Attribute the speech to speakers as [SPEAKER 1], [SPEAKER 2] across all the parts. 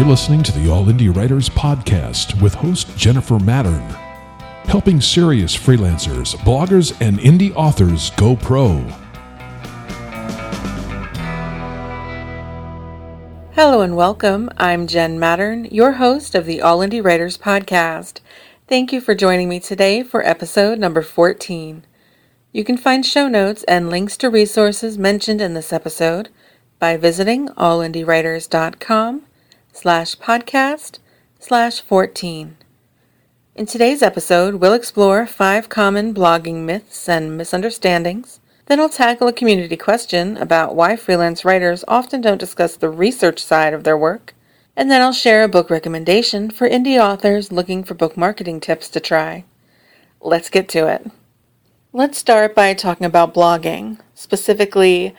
[SPEAKER 1] You're listening to the All Indie Writers Podcast with host Jennifer Mattern, helping serious freelancers, bloggers, and indie authors go pro.
[SPEAKER 2] Hello and welcome. I'm Jen Mattern, your host of the All Indie Writers Podcast. Thank you for joining me today for episode number 14. You can find show notes and links to resources mentioned in this episode by visiting allindiewriters.com slash podcast slash 14. In today's episode, we'll explore five common blogging myths and misunderstandings. Then I'll tackle a community question about why freelance writers often don't discuss the research side of their work. And then I'll share a book recommendation for indie authors looking for book marketing tips to try. Let's get to it. Let's start by talking about blogging, specifically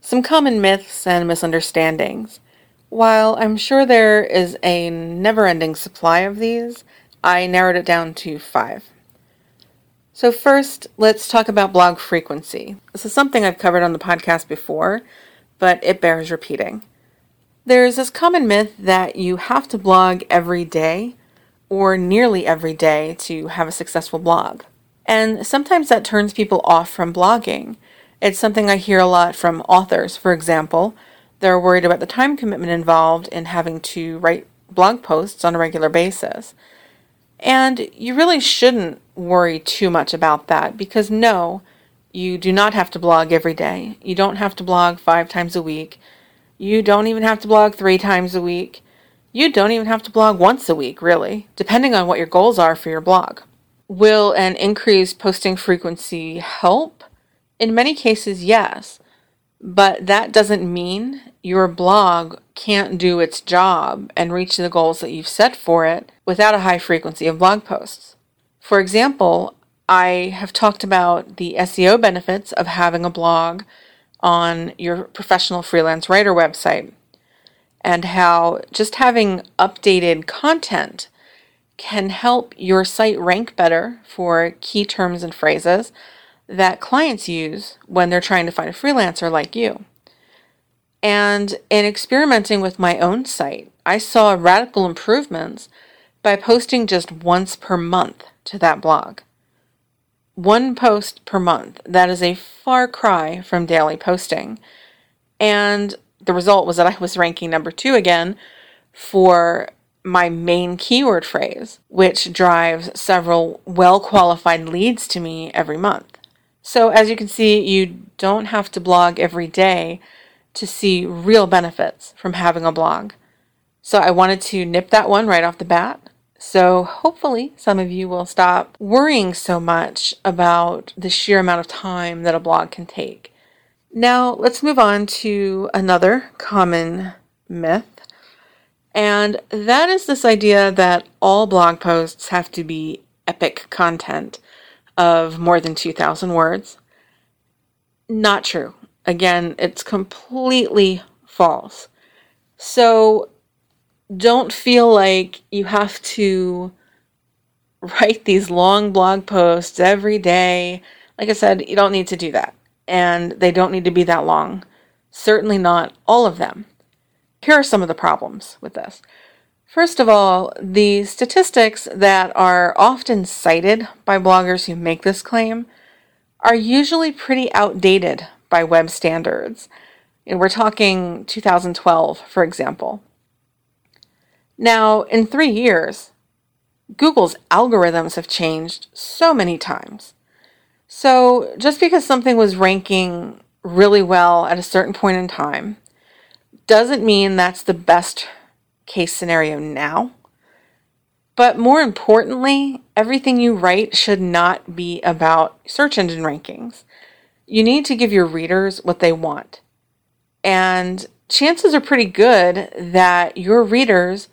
[SPEAKER 2] some common myths and misunderstandings. While I'm sure there is a never ending supply of these, I narrowed it down to five. So, first, let's talk about blog frequency. This is something I've covered on the podcast before, but it bears repeating. There's this common myth that you have to blog every day or nearly every day to have a successful blog. And sometimes that turns people off from blogging. It's something I hear a lot from authors, for example, they're worried about the time commitment involved in having to write blog posts on a regular basis. And you really shouldn't worry too much about that because no, you do not have to blog every day. You don't have to blog five times a week. You don't even have to blog three times a week. You don't even have to blog once a week, really, depending on what your goals are for your blog. Will an increased posting frequency help? In many cases, yes. But that doesn't mean your blog can't do its job and reach the goals that you've set for it without a high frequency of blog posts. For example, I have talked about the SEO benefits of having a blog on your professional freelance writer website and how just having updated content can help your site rank better for key terms and phrases that clients use when they're trying to find a freelancer like you. And in experimenting with my own site, I saw radical improvements by posting just once per month to that blog. One post per month. That is a far cry from daily posting. And the result was that I was ranking number two again for my main keyword phrase, which drives several well qualified leads to me every month. So, as you can see, you don't have to blog every day to see real benefits from having a blog. So, I wanted to nip that one right off the bat. So, hopefully, some of you will stop worrying so much about the sheer amount of time that a blog can take. Now, let's move on to another common myth. And that is this idea that all blog posts have to be epic content of more than 2,000 words. Not true. Again, it's completely false. So don't feel like you have to write these long blog posts every day. Like I said, you don't need to do that. And they don't need to be that long. Certainly not all of them. Here are some of the problems with this. First of all, the statistics that are often cited by bloggers who make this claim are usually pretty outdated by web standards. And we're talking 2012, for example. Now, in three years, Google's algorithms have changed so many times. So, just because something was ranking really well at a certain point in time doesn't mean that's the best case scenario now. But more importantly, everything you write should not be about search engine rankings. You need to give your readers what they want. And chances are pretty good that your readers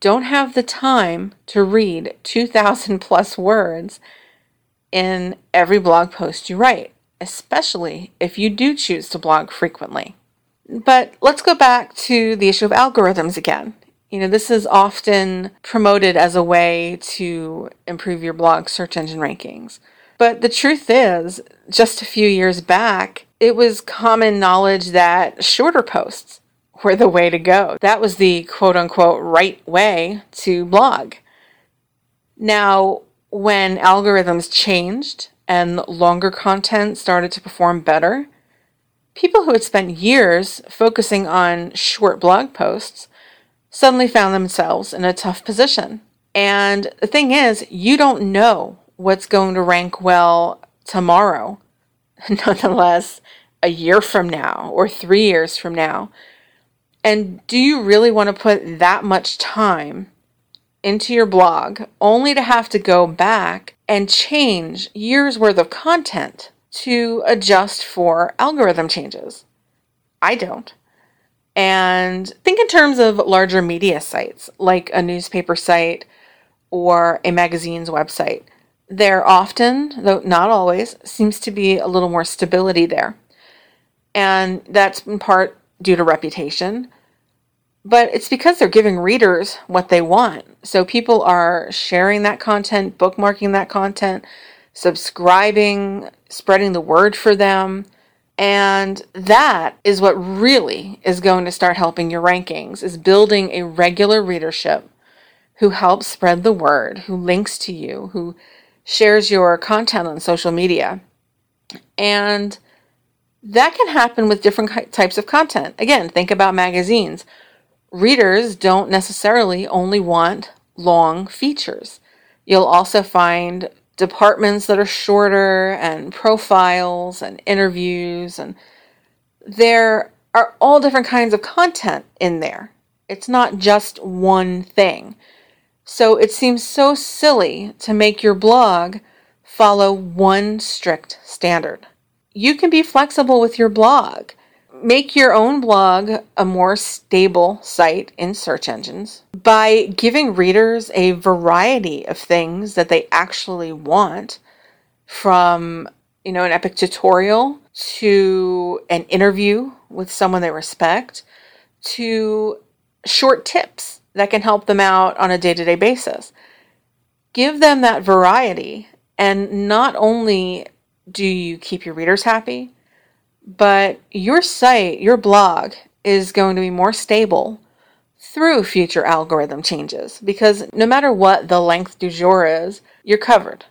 [SPEAKER 2] don't have the time to read 2,000 plus words in every blog post you write, especially if you do choose to blog frequently. But let's go back to the issue of algorithms again. You know, this is often promoted as a way to improve your blog search engine rankings. But the truth is, just a few years back, it was common knowledge that shorter posts were the way to go. That was the quote unquote right way to blog. Now, when algorithms changed and longer content started to perform better, people who had spent years focusing on short blog posts suddenly found themselves in a tough position. And the thing is, you don't know what's going to rank well tomorrow, nonetheless, a year from now or three years from now. And do you really want to put that much time into your blog only to have to go back and change years worth of content to adjust for algorithm changes? I don't. And think in terms of larger media sites like a newspaper site or a magazine's website. There often, though not always, seems to be a little more stability there. And that's in part due to reputation, but it's because they're giving readers what they want. So people are sharing that content, bookmarking that content, subscribing, spreading the word for them. And that is what really is going to start helping your rankings is building a regular readership who helps spread the word, who links to you, who shares your content on social media. And that can happen with different types of content. Again, think about magazines. Readers don't necessarily only want long features. You'll also find departments that are shorter and profiles and interviews and there are all different kinds of content in there. It's not just one thing. So it seems so silly to make your blog follow one strict standard. You can be flexible with your blog. Make your own blog a more stable site in search engines by giving readers a variety of things that they actually want from, you know, an epic tutorial to an interview with someone they respect to short tips that can help them out on a day to day basis. Give them that variety, and not only do you keep your readers happy, but your site, your blog, is going to be more stable through future algorithm changes because no matter what the length du jour is, you're covered.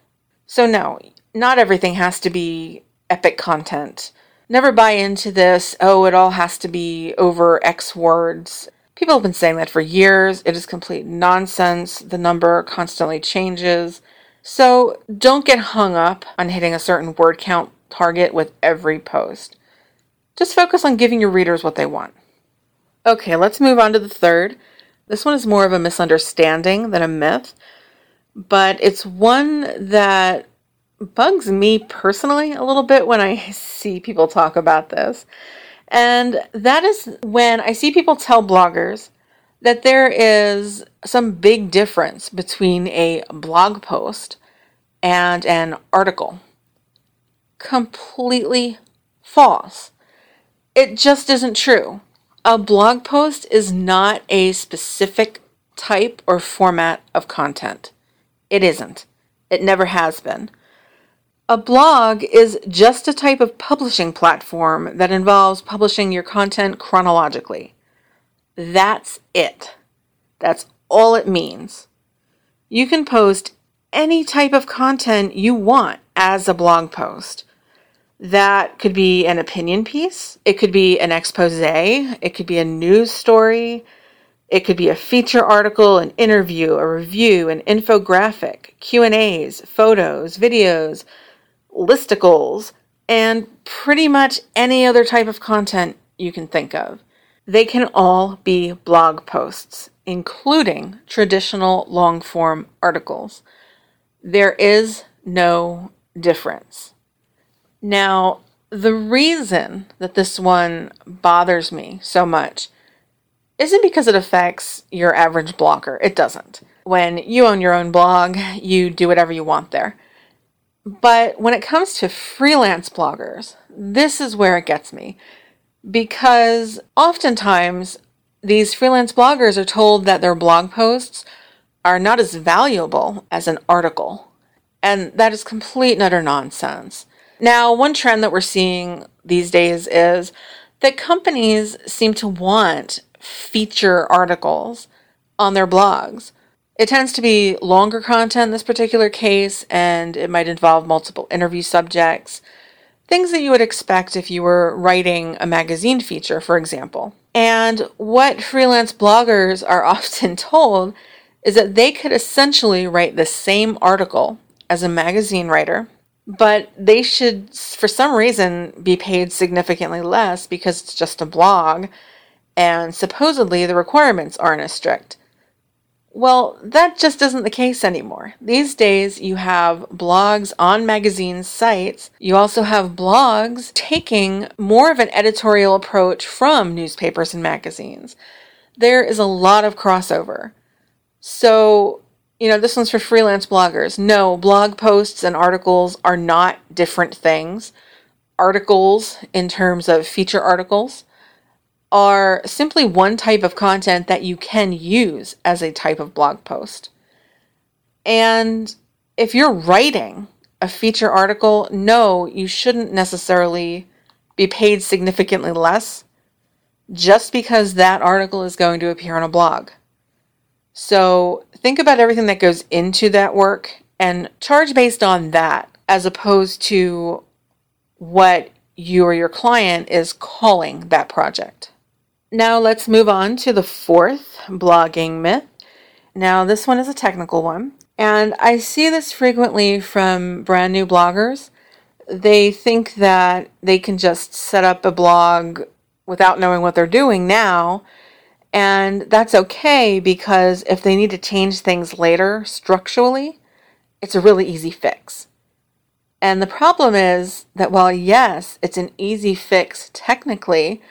[SPEAKER 2] So, no, not everything has to be epic content. Never buy into this, oh, it all has to be over X words. People have been saying that for years. It is complete nonsense. The number constantly changes. So don't get hung up on hitting a certain word count target with every post. Just focus on giving your readers what they want. Okay, let's move on to the third. This one is more of a misunderstanding than a myth, but it's one that bugs me personally a little bit when I see people talk about this. And that is when I see people tell bloggers that there is some big difference between a blog post and an article. Completely false. It just isn't true. A blog post is not a specific type or format of content. It isn't. It never has been. A blog is just a type of publishing platform that involves publishing your content chronologically. That's it. That's all it means. You can post any type of content you want as a blog post. That could be an opinion piece, it could be an expose, it could be a news story, it could be a feature article, an interview, a review, an infographic, Q&As, photos, videos, listicles, and pretty much any other type of content you can think of. They can all be blog posts, including traditional long form articles. There is no difference. Now, the reason that this one bothers me so much isn't because it affects your average blogger. It doesn't. When you own your own blog, you do whatever you want there. But when it comes to freelance bloggers, this is where it gets me. Because oftentimes these freelance bloggers are told that their blog posts are not as valuable as an article. And that is complete and utter nonsense. Now, one trend that we're seeing these days is that companies seem to want feature articles on their blogs. It tends to be longer content in this particular case, and it might involve multiple interview subjects, things that you would expect if you were writing a magazine feature, for example. And what freelance bloggers are often told is that they could essentially write the same article as a magazine writer, but they should, for some reason, be paid significantly less because it's just a blog, and supposedly the requirements aren't as strict. Well, that just isn't the case anymore. These days, you have blogs on magazine sites. You also have blogs taking more of an editorial approach from newspapers and magazines. There is a lot of crossover. So, you know, this one's for freelance bloggers. No, blog posts and articles are not different things. Articles, in terms of feature articles, are simply one type of content that you can use as a type of blog post. And if you're writing a feature article, no, you shouldn't necessarily be paid significantly less just because that article is going to appear on a blog. So think about everything that goes into that work and charge based on that as opposed to what you or your client is calling that project. Now let's move on to the fourth blogging myth. Now, this one is a technical one, and I see this frequently from brand new bloggers. They think that they can just set up a blog without knowing what they're doing now, and that's okay because if they need to change things later structurally, it's a really easy fix. And the problem is that while, yes, it's an easy fix technically,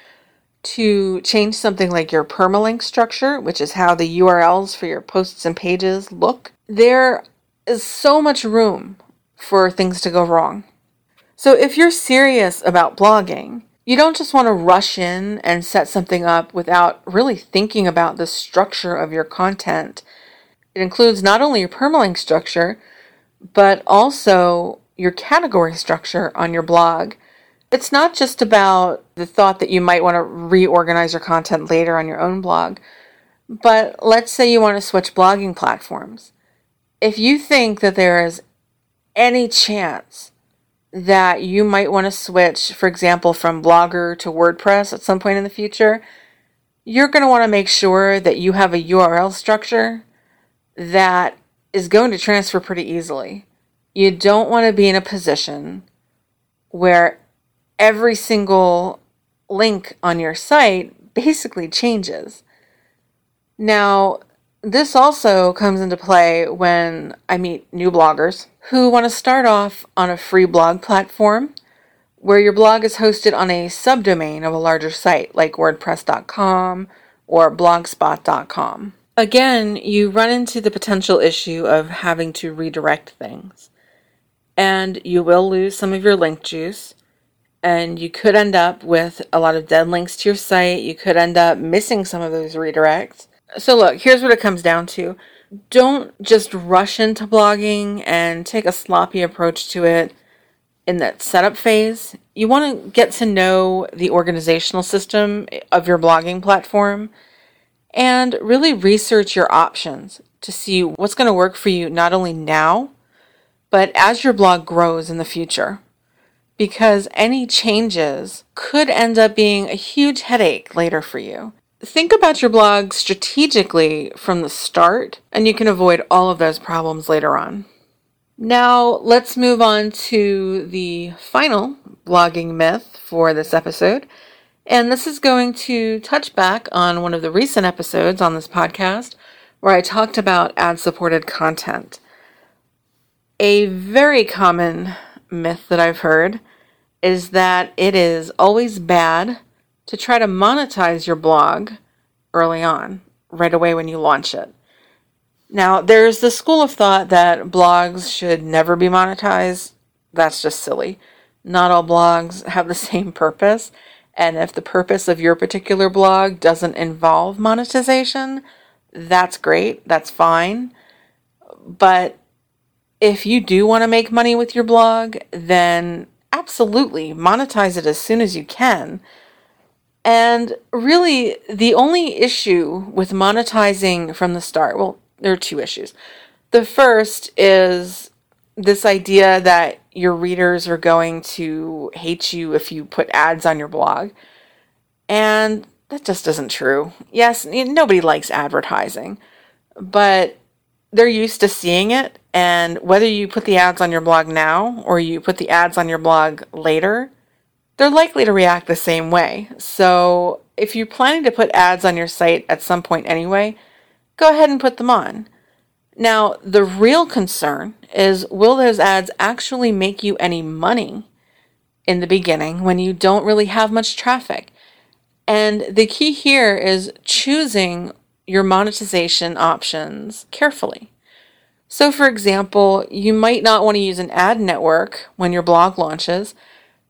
[SPEAKER 2] to change something like your permalink structure, which is how the URLs for your posts and pages look, there is so much room for things to go wrong. So if you're serious about blogging, you don't just want to rush in and set something up without really thinking about the structure of your content. It includes not only your permalink structure, but also your category structure on your blog it's not just about the thought that you might want to reorganize your content later on your own blog, but let's say you want to switch blogging platforms. If you think that there is any chance that you might want to switch, for example, from Blogger to WordPress at some point in the future, you're going to want to make sure that you have a URL structure that is going to transfer pretty easily. You don't want to be in a position where every single link on your site basically changes. Now, this also comes into play when I meet new bloggers who want to start off on a free blog platform where your blog is hosted on a subdomain of a larger site like WordPress.com or Blogspot.com. Again, you run into the potential issue of having to redirect things. And you will lose some of your link juice and you could end up with a lot of dead links to your site. You could end up missing some of those redirects. So, look, here's what it comes down to don't just rush into blogging and take a sloppy approach to it in that setup phase. You want to get to know the organizational system of your blogging platform and really research your options to see what's going to work for you not only now, but as your blog grows in the future because any changes could end up being a huge headache later for you. Think about your blog strategically from the start, and you can avoid all of those problems later on. Now, let's move on to the final blogging myth for this episode. And this is going to touch back on one of the recent episodes on this podcast where I talked about ad supported content. A very common myth that I've heard is that it is always bad to try to monetize your blog early on, right away when you launch it. Now, there's the school of thought that blogs should never be monetized. That's just silly. Not all blogs have the same purpose. And if the purpose of your particular blog doesn't involve monetization, that's great. That's fine. But if you do want to make money with your blog, then absolutely monetize it as soon as you can. And really, the only issue with monetizing from the start, well, there are two issues. The first is this idea that your readers are going to hate you if you put ads on your blog. And that just isn't true. Yes, nobody likes advertising, but they're used to seeing it. And whether you put the ads on your blog now or you put the ads on your blog later, they're likely to react the same way. So if you're planning to put ads on your site at some point anyway, go ahead and put them on. Now, the real concern is will those ads actually make you any money in the beginning when you don't really have much traffic? And the key here is choosing your monetization options carefully. So, for example, you might not want to use an ad network when your blog launches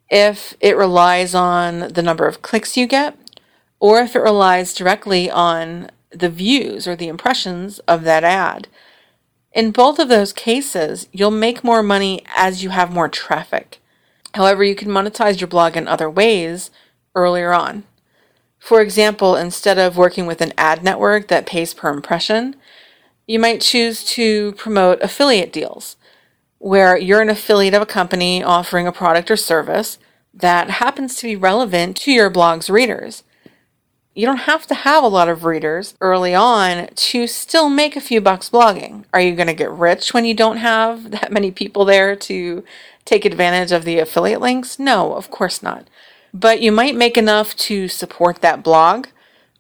[SPEAKER 2] if it relies on the number of clicks you get, or if it relies directly on the views or the impressions of that ad. In both of those cases, you'll make more money as you have more traffic. However, you can monetize your blog in other ways earlier on. For example, instead of working with an ad network that pays per impression, you might choose to promote affiliate deals, where you're an affiliate of a company offering a product or service that happens to be relevant to your blog's readers. You don't have to have a lot of readers early on to still make a few bucks blogging. Are you going to get rich when you don't have that many people there to take advantage of the affiliate links? No, of course not but you might make enough to support that blog,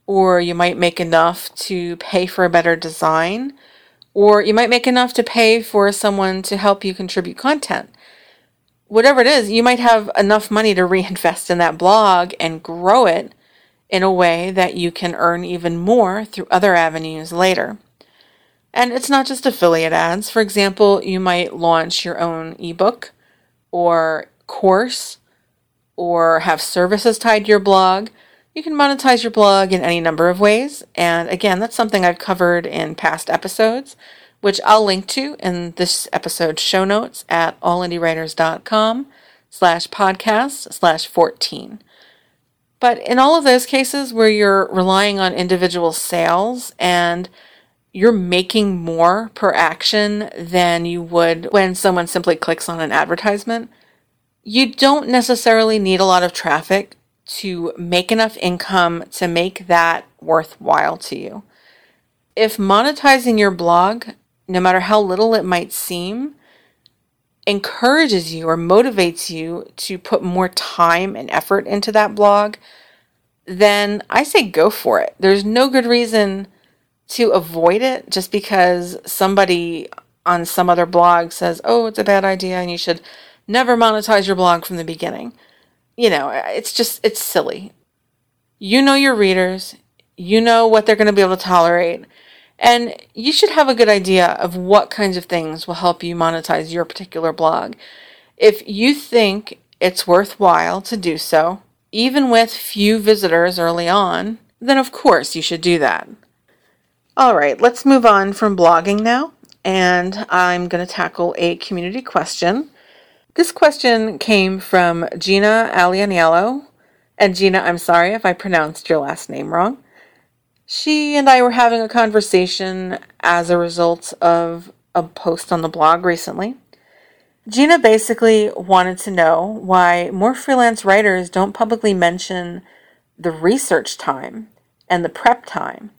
[SPEAKER 2] or you might make enough to pay for a better design, or you might make enough to pay for someone to help you contribute content. Whatever it is, you might have enough money to reinvest in that blog and grow it in a way that you can earn even more through other avenues later. And it's not just affiliate ads. For example, you might launch your own ebook or course or have services tied to your blog, you can monetize your blog in any number of ways. And again, that's something I've covered in past episodes, which I'll link to in this episode's show notes at allindiewriters.com slash podcast slash 14. But in all of those cases where you're relying on individual sales and you're making more per action than you would when someone simply clicks on an advertisement, you don't necessarily need a lot of traffic to make enough income to make that worthwhile to you. If monetizing your blog, no matter how little it might seem, encourages you or motivates you to put more time and effort into that blog, then I say go for it. There's no good reason to avoid it just because somebody on some other blog says, oh, it's a bad idea and you should never monetize your blog from the beginning. You know, it's just, it's silly. You know your readers, you know what they're going to be able to tolerate, and you should have a good idea of what kinds of things will help you monetize your particular blog. If you think it's worthwhile to do so, even with few visitors early on, then of course you should do that. All right, let's move on from blogging now, and I'm going to tackle a community question. This question came from Gina Alianiello. And Gina, I'm sorry if I pronounced your last name wrong. She and I were having a conversation as a result of a post on the blog recently. Gina basically wanted to know why more freelance writers don't publicly mention the research time and the prep time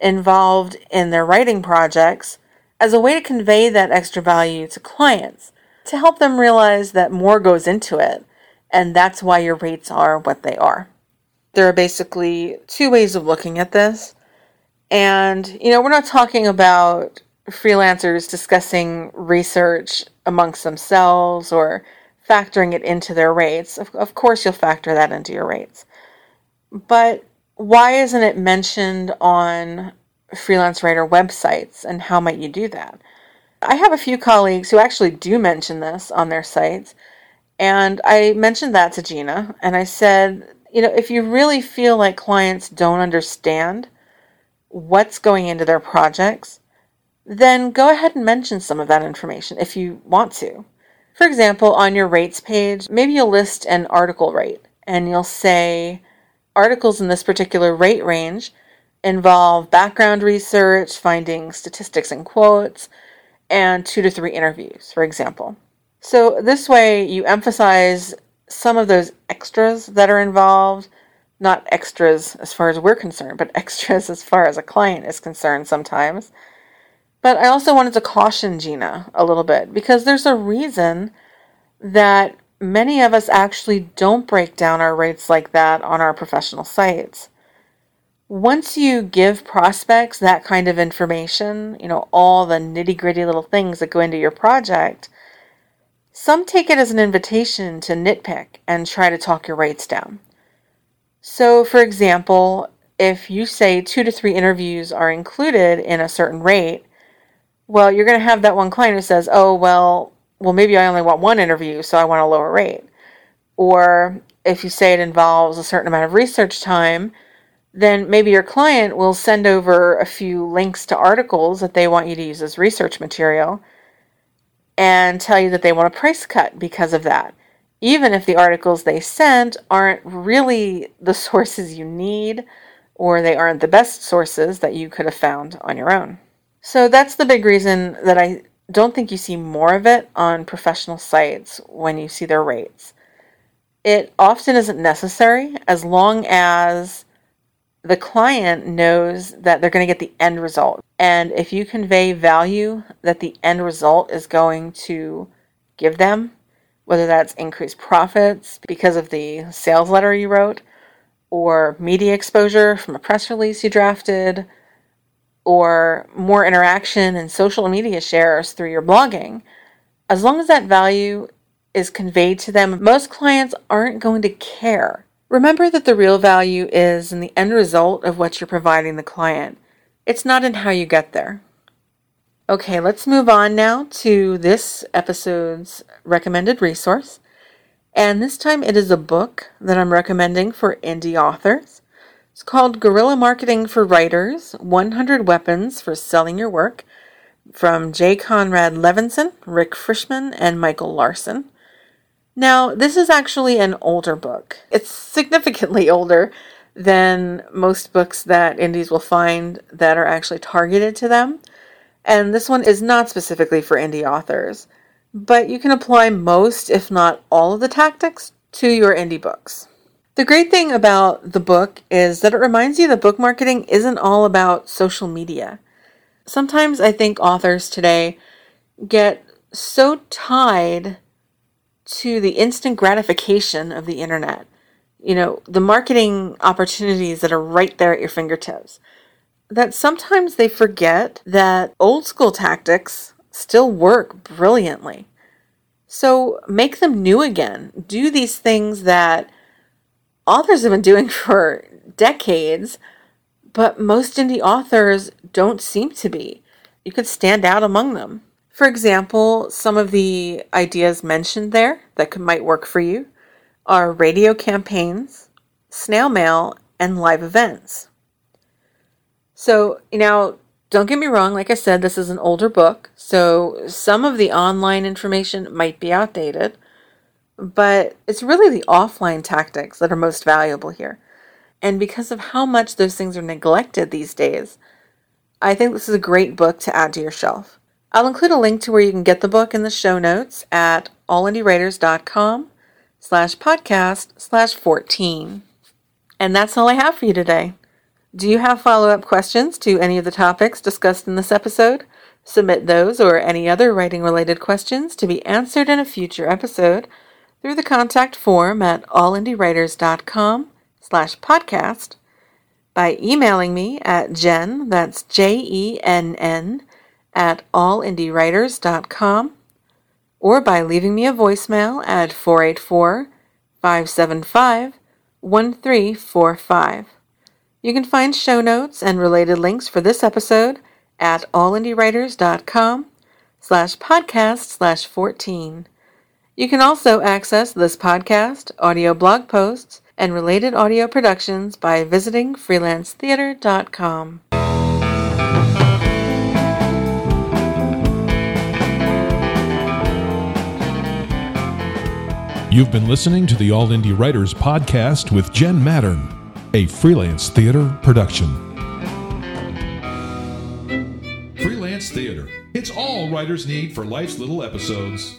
[SPEAKER 2] involved in their writing projects as a way to convey that extra value to clients to help them realize that more goes into it, and that's why your rates are what they are. There are basically two ways of looking at this. And, you know, we're not talking about freelancers discussing research amongst themselves or factoring it into their rates. Of, of course, you'll factor that into your rates. But why isn't it mentioned on freelance writer websites, and how might you do that? I have a few colleagues who actually do mention this on their sites. And I mentioned that to Gina, and I said, you know, if you really feel like clients don't understand what's going into their projects, then go ahead and mention some of that information if you want to. For example, on your rates page, maybe you'll list an article rate and you'll say articles in this particular rate range involve background research, finding statistics and quotes, and two to three interviews, for example. So, this way you emphasize some of those extras that are involved, not extras as far as we're concerned, but extras as far as a client is concerned sometimes. But I also wanted to caution Gina a little bit because there's a reason that many of us actually don't break down our rates like that on our professional sites. Once you give prospects that kind of information, you know, all the nitty gritty little things that go into your project, some take it as an invitation to nitpick and try to talk your rates down. So, for example, if you say two to three interviews are included in a certain rate, well, you're going to have that one client who says, oh, well, well, maybe I only want one interview, so I want a lower rate. Or if you say it involves a certain amount of research time, then maybe your client will send over a few links to articles that they want you to use as research material and tell you that they want a price cut because of that, even if the articles they sent aren't really the sources you need or they aren't the best sources that you could have found on your own. So that's the big reason that I don't think you see more of it on professional sites when you see their rates. It often isn't necessary as long as the client knows that they're going to get the end result. And if you convey value that the end result is going to give them, whether that's increased profits because of the sales letter you wrote, or media exposure from a press release you drafted, or more interaction and social media shares through your blogging, as long as that value is conveyed to them, most clients aren't going to care. Remember that the real value is in the end result of what you're providing the client. It's not in how you get there. Okay, let's move on now to this episode's recommended resource. And this time it is a book that I'm recommending for indie authors. It's called Guerrilla Marketing for Writers 100 Weapons for Selling Your Work from Jay Conrad Levinson, Rick Frishman, and Michael Larsen. Now, this is actually an older book. It's significantly older than most books that indies will find that are actually targeted to them. And this one is not specifically for indie authors, but you can apply most, if not all, of the tactics to your indie books. The great thing about the book is that it reminds you that book marketing isn't all about social media. Sometimes I think authors today get so tied to the instant gratification of the internet. You know, the marketing opportunities that are right there at your fingertips. That sometimes they forget that old school tactics still work brilliantly. So make them new again. Do these things that authors have been doing for decades, but most indie authors don't seem to be. You could stand out among them. For example, some of the ideas mentioned there that could, might work for you are radio campaigns, snail mail, and live events. So, now, don't get me wrong, like I said, this is an older book, so some of the online information might be outdated, but it's really the offline tactics that are most valuable here. And because of how much those things are neglected these days, I think this is a great book to add to your shelf. I'll include a link to where you can get the book in the show notes at allindiewriters.com slash podcast slash 14. And that's all I have for you today. Do you have follow-up questions to any of the topics discussed in this episode? Submit those or any other writing-related questions to be answered in a future episode through the contact form at allindiewriters.com slash podcast, by emailing me at jenn, that's J-E-N-N, at allindiewriters.com, or by leaving me a voicemail at 484 575 1345. You can find show notes and related links for this episode at allindiewriters.com slash podcast slash 14. You can also access this podcast, audio blog posts, and related audio productions by visiting freelancetheater.com.
[SPEAKER 1] You've been listening to the All Indie Writers podcast with Jen Mattern. a freelance theater production. Freelance Theater. It's all writers need for life's little episodes.